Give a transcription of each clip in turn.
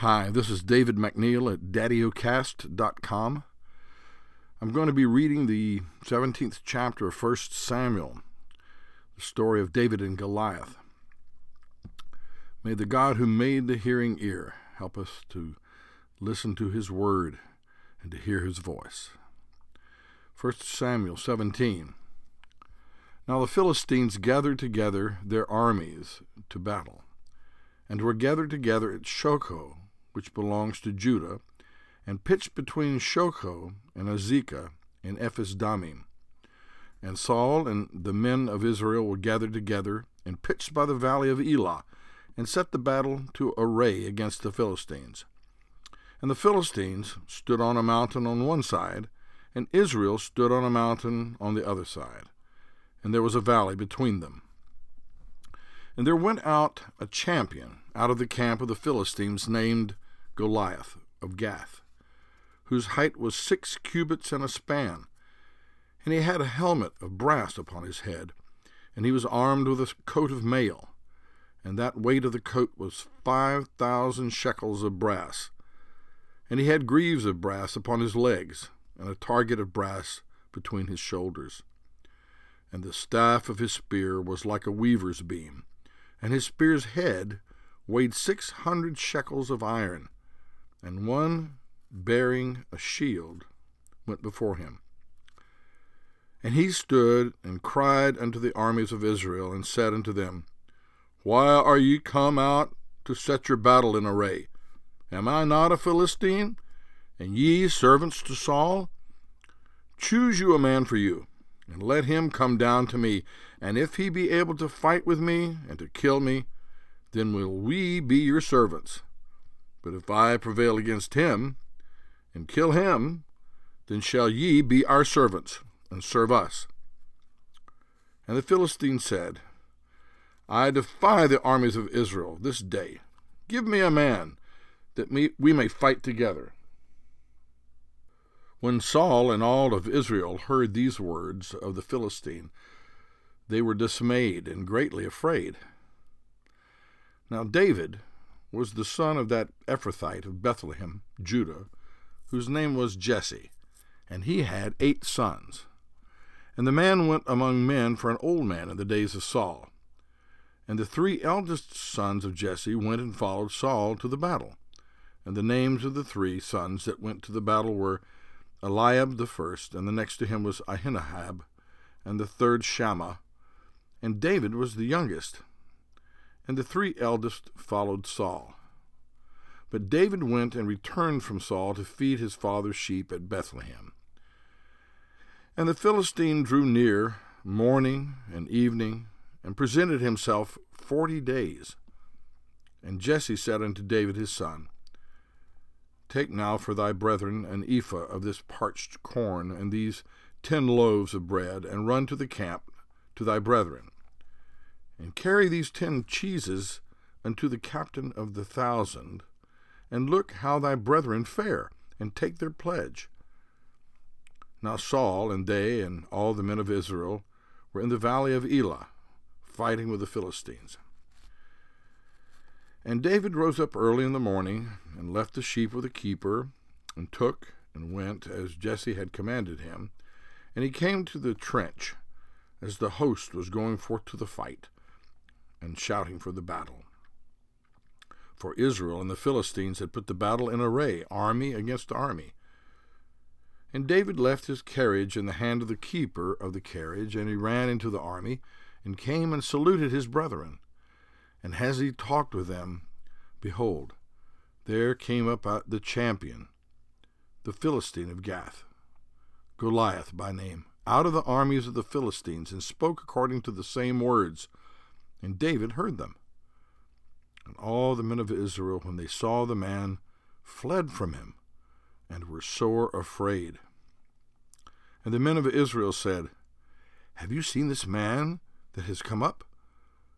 Hi, this is David McNeil at daddyocast.com. I'm going to be reading the 17th chapter of 1 Samuel, the story of David and Goliath. May the God who made the hearing ear help us to listen to his word and to hear his voice. 1 Samuel 17. Now the Philistines gathered together their armies to battle, and were gathered together at Shochoh which belongs to Judah, and pitched between Shochoh and Azekah in Ephes Dammim. And Saul and the men of Israel were gathered together and pitched by the valley of Elah, and set the battle to array against the Philistines. And the Philistines stood on a mountain on one side, and Israel stood on a mountain on the other side, and there was a valley between them. And there went out a champion out of the camp of the Philistines named Goliath of Gath, whose height was six cubits and a span. And he had a helmet of brass upon his head, and he was armed with a coat of mail, and that weight of the coat was five thousand shekels of brass. And he had greaves of brass upon his legs, and a target of brass between his shoulders. And the staff of his spear was like a weaver's beam, and his spear's head weighed six hundred shekels of iron and one bearing a shield went before him. And he stood and cried unto the armies of Israel, and said unto them, Why are ye come out to set your battle in array? Am I not a Philistine, and ye servants to Saul? Choose you a man for you, and let him come down to me, and if he be able to fight with me and to kill me, then will we be your servants. But if I prevail against him, and kill him, then shall ye be our servants, and serve us. And the Philistine said, I defy the armies of Israel this day. Give me a man, that we may fight together. When Saul and all of Israel heard these words of the Philistine, they were dismayed and greatly afraid. Now David was the son of that Ephrathite of Bethlehem, Judah, whose name was Jesse, and he had eight sons. And the man went among men for an old man in the days of Saul. And the three eldest sons of Jesse went and followed Saul to the battle. And the names of the three sons that went to the battle were Eliab the first, and the next to him was Abinadab, and the third Shammah, and David was the youngest. And the three eldest followed Saul. But David went and returned from Saul to feed his father's sheep at Bethlehem. And the Philistine drew near morning and evening, and presented himself forty days. And Jesse said unto David his son, Take now for thy brethren an ephah of this parched corn, and these ten loaves of bread, and run to the camp to thy brethren and carry these ten cheeses unto the captain of the thousand, and look how thy brethren fare, and take their pledge. Now Saul and they and all the men of Israel were in the valley of Elah, fighting with the Philistines. And David rose up early in the morning, and left the sheep with the keeper, and took and went as Jesse had commanded him. And he came to the trench, as the host was going forth to the fight and shouting for the battle. For Israel and the Philistines had put the battle in array, army against army. And David left his carriage in the hand of the keeper of the carriage, and he ran into the army, and came and saluted his brethren. And as he talked with them, behold, there came up out the champion, the Philistine of Gath, Goliath by name, out of the armies of the Philistines, and spoke according to the same words and David heard them. And all the men of Israel, when they saw the man, fled from him, and were sore afraid. And the men of Israel said, Have you seen this man that has come up?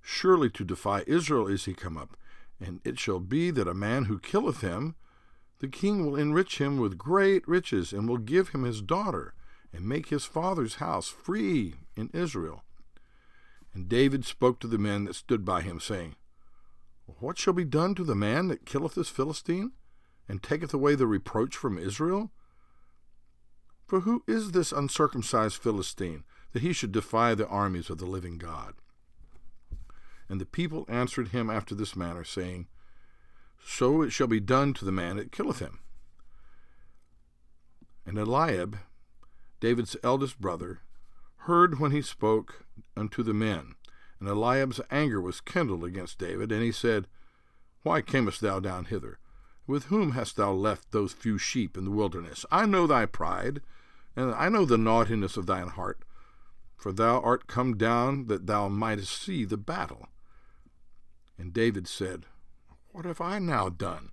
Surely to defy Israel is he come up, and it shall be that a man who killeth him, the king will enrich him with great riches, and will give him his daughter, and make his father's house free in Israel. And David spoke to the men that stood by him, saying, What shall be done to the man that killeth this Philistine, and taketh away the reproach from Israel? For who is this uncircumcised Philistine, that he should defy the armies of the living God? And the people answered him after this manner, saying, So it shall be done to the man that killeth him. And Eliab, David's eldest brother, heard when he spoke unto the men. And Eliab's anger was kindled against David, and he said, Why camest thou down hither? With whom hast thou left those few sheep in the wilderness? I know thy pride, and I know the naughtiness of thine heart, for thou art come down that thou mightest see the battle. And David said, What have I now done?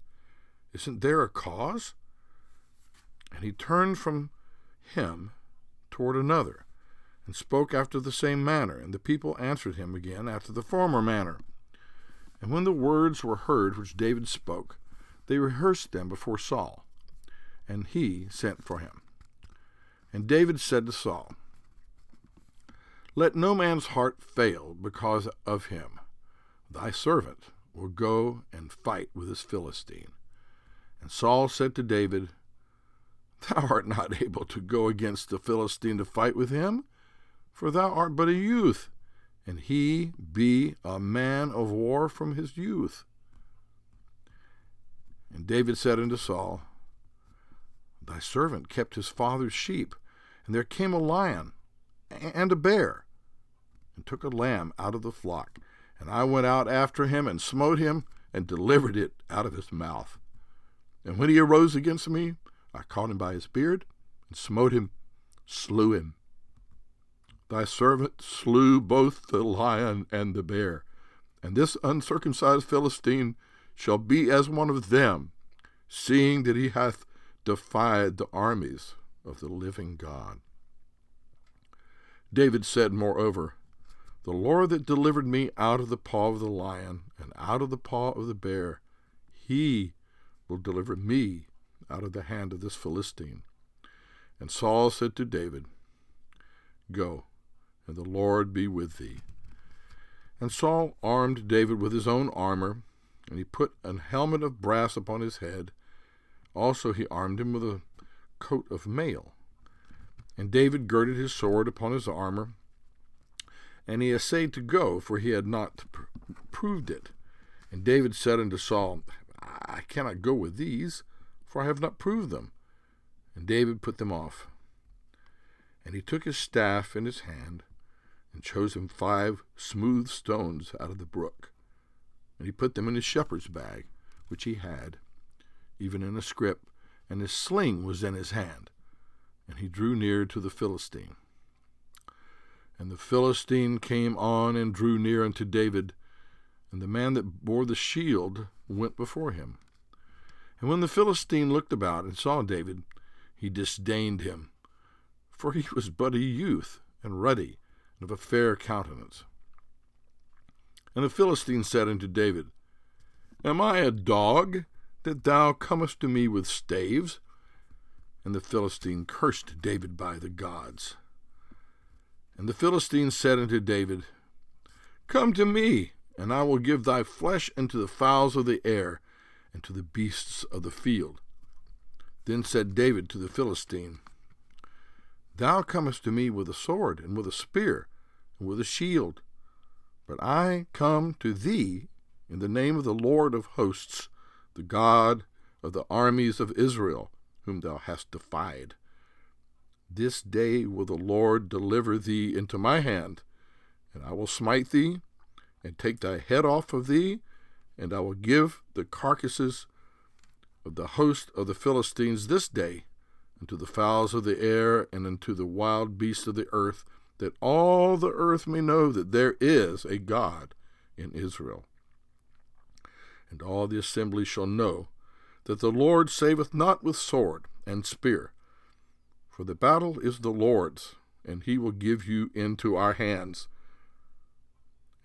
Isn't there a cause? And he turned from him toward another, and spoke after the same manner. And the people answered him again after the former manner. And when the words were heard which David spoke, they rehearsed them before Saul, and he sent for him. And David said to Saul, Let no man's heart fail because of him Thy servant will go and fight with this Philistine. And Saul said to David, Thou art not able to go against the Philistine to fight with him, for thou art but a youth, and he be a man of war from his youth. And David said unto Saul, Thy servant kept his father's sheep, and there came a lion and a bear, and took a lamb out of the flock and I went out after him and smote him and delivered it out of his mouth. And when he arose against me, I caught him by his beard and smote him, slew him. Thy servant slew both the lion and the bear, and this uncircumcised Philistine shall be as one of them, seeing that he hath defied the armies of the living God. David said, moreover, the Lord that delivered me out of the paw of the lion and out of the paw of the bear, he will deliver me out of the hand of this Philistine. And Saul said to David, Go, and the Lord be with thee. And Saul armed David with his own armor, and he put an helmet of brass upon his head. Also he armed him with a coat of mail. And David girded his sword upon his armor, and he essayed to go, for he had not pr- proved it. And David said unto Saul, I cannot go with these, for I have not proved them. And David put them off. And he took his staff in his hand, and chose him five smooth stones out of the brook. And he put them in his shepherd's bag, which he had, even in a scrip, and his sling was in his hand. And he drew near to the Philistine. And the Philistine came on and drew near unto David, and the man that bore the shield went before him. And when the Philistine looked about and saw David, he disdained him, for he was but a youth, and ruddy, and of a fair countenance. And the Philistine said unto David, Am I a dog, that thou comest to me with staves? And the Philistine cursed David by the gods. And the Philistine said unto David, Come to me, and I will give thy flesh unto the fowls of the air, and to the beasts of the field. Then said David to the Philistine, Thou comest to me with a sword, and with a spear, and with a shield. But I come to thee in the name of the Lord of hosts, the God of the armies of Israel, whom thou hast defied. This day will the Lord deliver thee into my hand, and I will smite thee, and take thy head off of thee, and I will give the carcasses of the host of the Philistines this day unto the fowls of the air and unto the wild beasts of the earth, that all the earth may know that there is a God in Israel. And all the assembly shall know that the Lord saveth not with sword and spear, for the battle is the Lord's, and he will give you into our hands.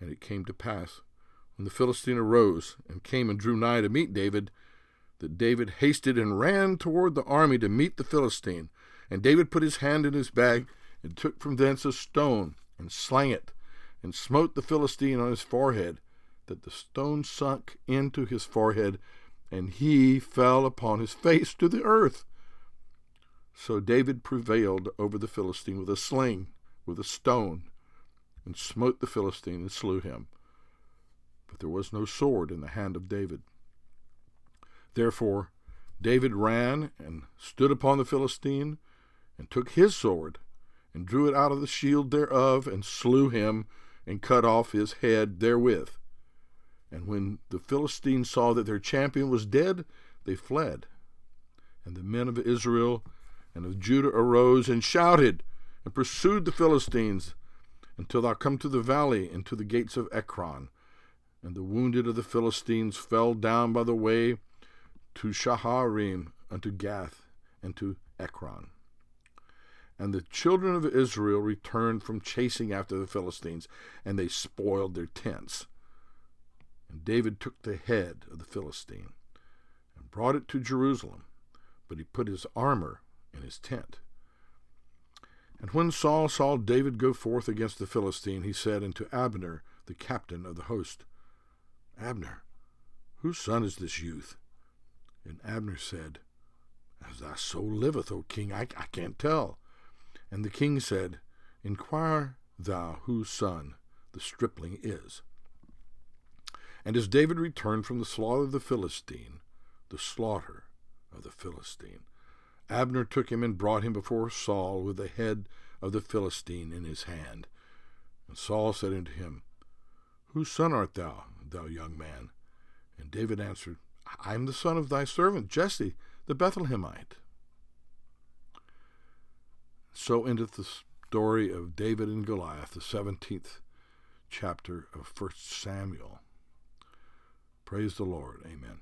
And it came to pass, when the Philistine arose and came and drew nigh to meet David, that David hasted and ran toward the army to meet the Philistine. And David put his hand in his bag, and took from thence a stone, and slang it, and smote the Philistine on his forehead, that the stone sunk into his forehead, and he fell upon his face to the earth. So David prevailed over the Philistine with a sling, with a stone, and smote the Philistine and slew him. But there was no sword in the hand of David. Therefore David ran and stood upon the Philistine, and took his sword, and drew it out of the shield thereof, and slew him, and cut off his head therewith. And when the Philistines saw that their champion was dead, they fled. And the men of Israel and of Judah arose and shouted, and pursued the Philistines, until thou come to the valley and to the gates of Ekron. And the wounded of the Philistines fell down by the way to Shaaraim, unto Gath, and to Ekron. And the children of Israel returned from chasing after the Philistines, and they spoiled their tents. And David took the head of the Philistine and brought it to Jerusalem, but he put his armor in his tent. And when Saul saw David go forth against the Philistine, he said unto Abner, the captain of the host, Abner, whose son is this youth? And Abner said, As thy soul liveth, O king, I, I can't tell. And the king said, Inquire thou whose son the stripling is. And as David returned from the slaughter of the Philistine, the slaughter of the Philistine, Abner took him and brought him before Saul with the head of the Philistine in his hand. And Saul said unto him, Whose son art thou, thou young man? And David answered, I am the son of thy servant Jesse the Bethlehemite. So endeth the story of David and Goliath, the 17th chapter of 1 Samuel. Praise the Lord. Amen.